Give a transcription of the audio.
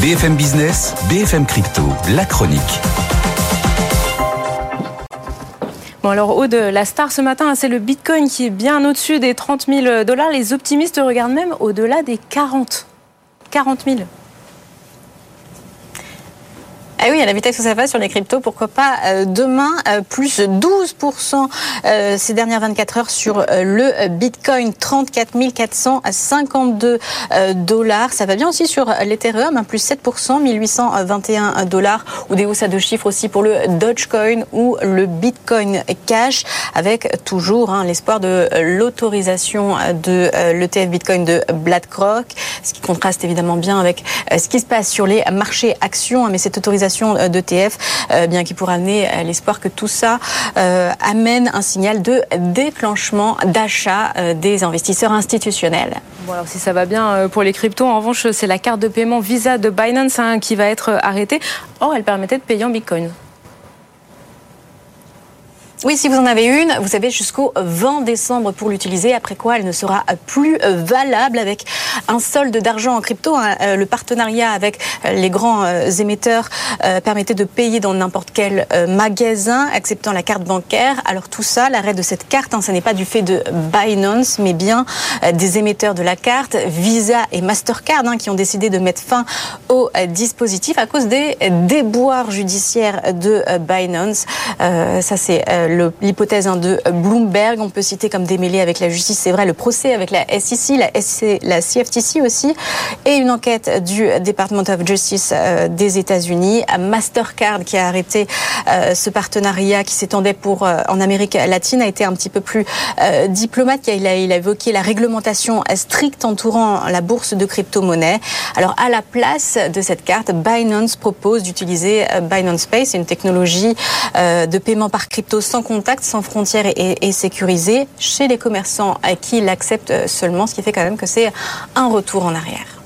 BFM Business, BFM Crypto, la chronique. Bon alors Aude, la star ce matin, c'est le Bitcoin qui est bien au-dessus des 30 000 dollars. Les optimistes regardent même au-delà des 40. 40 000. Ah oui, à la vitesse que ça va sur les cryptos, pourquoi pas euh, demain, euh, plus 12% euh, ces dernières 24 heures sur le Bitcoin, 34 452 dollars. Ça va bien aussi sur l'Ethereum, hein, plus 7%, 1821 dollars, ou des hausses à deux chiffres aussi pour le Dogecoin ou le Bitcoin Cash, avec toujours hein, l'espoir de l'autorisation de l'ETF Bitcoin de BlackRock, ce qui contraste évidemment bien avec ce qui se passe sur les marchés actions, hein, mais cette autorisation d'ETF, euh, bien qui pourra amener euh, l'espoir que tout ça euh, amène un signal de déclenchement d'achat des investisseurs institutionnels. Bon alors si ça va bien pour les cryptos, en revanche c'est la carte de paiement Visa de Binance hein, qui va être arrêtée. Or elle permettait de payer en Bitcoin. Oui, si vous en avez une, vous avez jusqu'au 20 décembre pour l'utiliser, après quoi elle ne sera plus valable avec un solde d'argent en crypto. Hein. Euh, le partenariat avec euh, les grands euh, émetteurs permettait de payer dans n'importe quel magasin, acceptant la carte bancaire. Alors tout ça, l'arrêt de cette carte, hein, ce n'est pas du fait de Binance, mais bien des émetteurs de la carte, Visa et Mastercard, hein, qui ont décidé de mettre fin au dispositif à cause des déboires judiciaires de Binance. ça, c'est l'hypothèse de Bloomberg. On peut citer comme démêlé avec la justice, c'est vrai, le procès avec la SEC, la, CFTC aussi, et une enquête du Department of Justice euh, des États-Unis, Mastercard qui a arrêté euh, ce partenariat qui s'étendait pour euh, en Amérique latine a été un petit peu plus diplomate. Il a, évoqué la réglementation stricte entourant la bourse de crypto-monnaie. Alors à la place de cette carte, Binance propose d'utiliser Binance c'est une technologie de paiement par crypto sans contact, sans frontières et, sécurisée chez les commerçants à qui l'acceptent seulement, ce qui fait quand même que c'est un retour en arrière.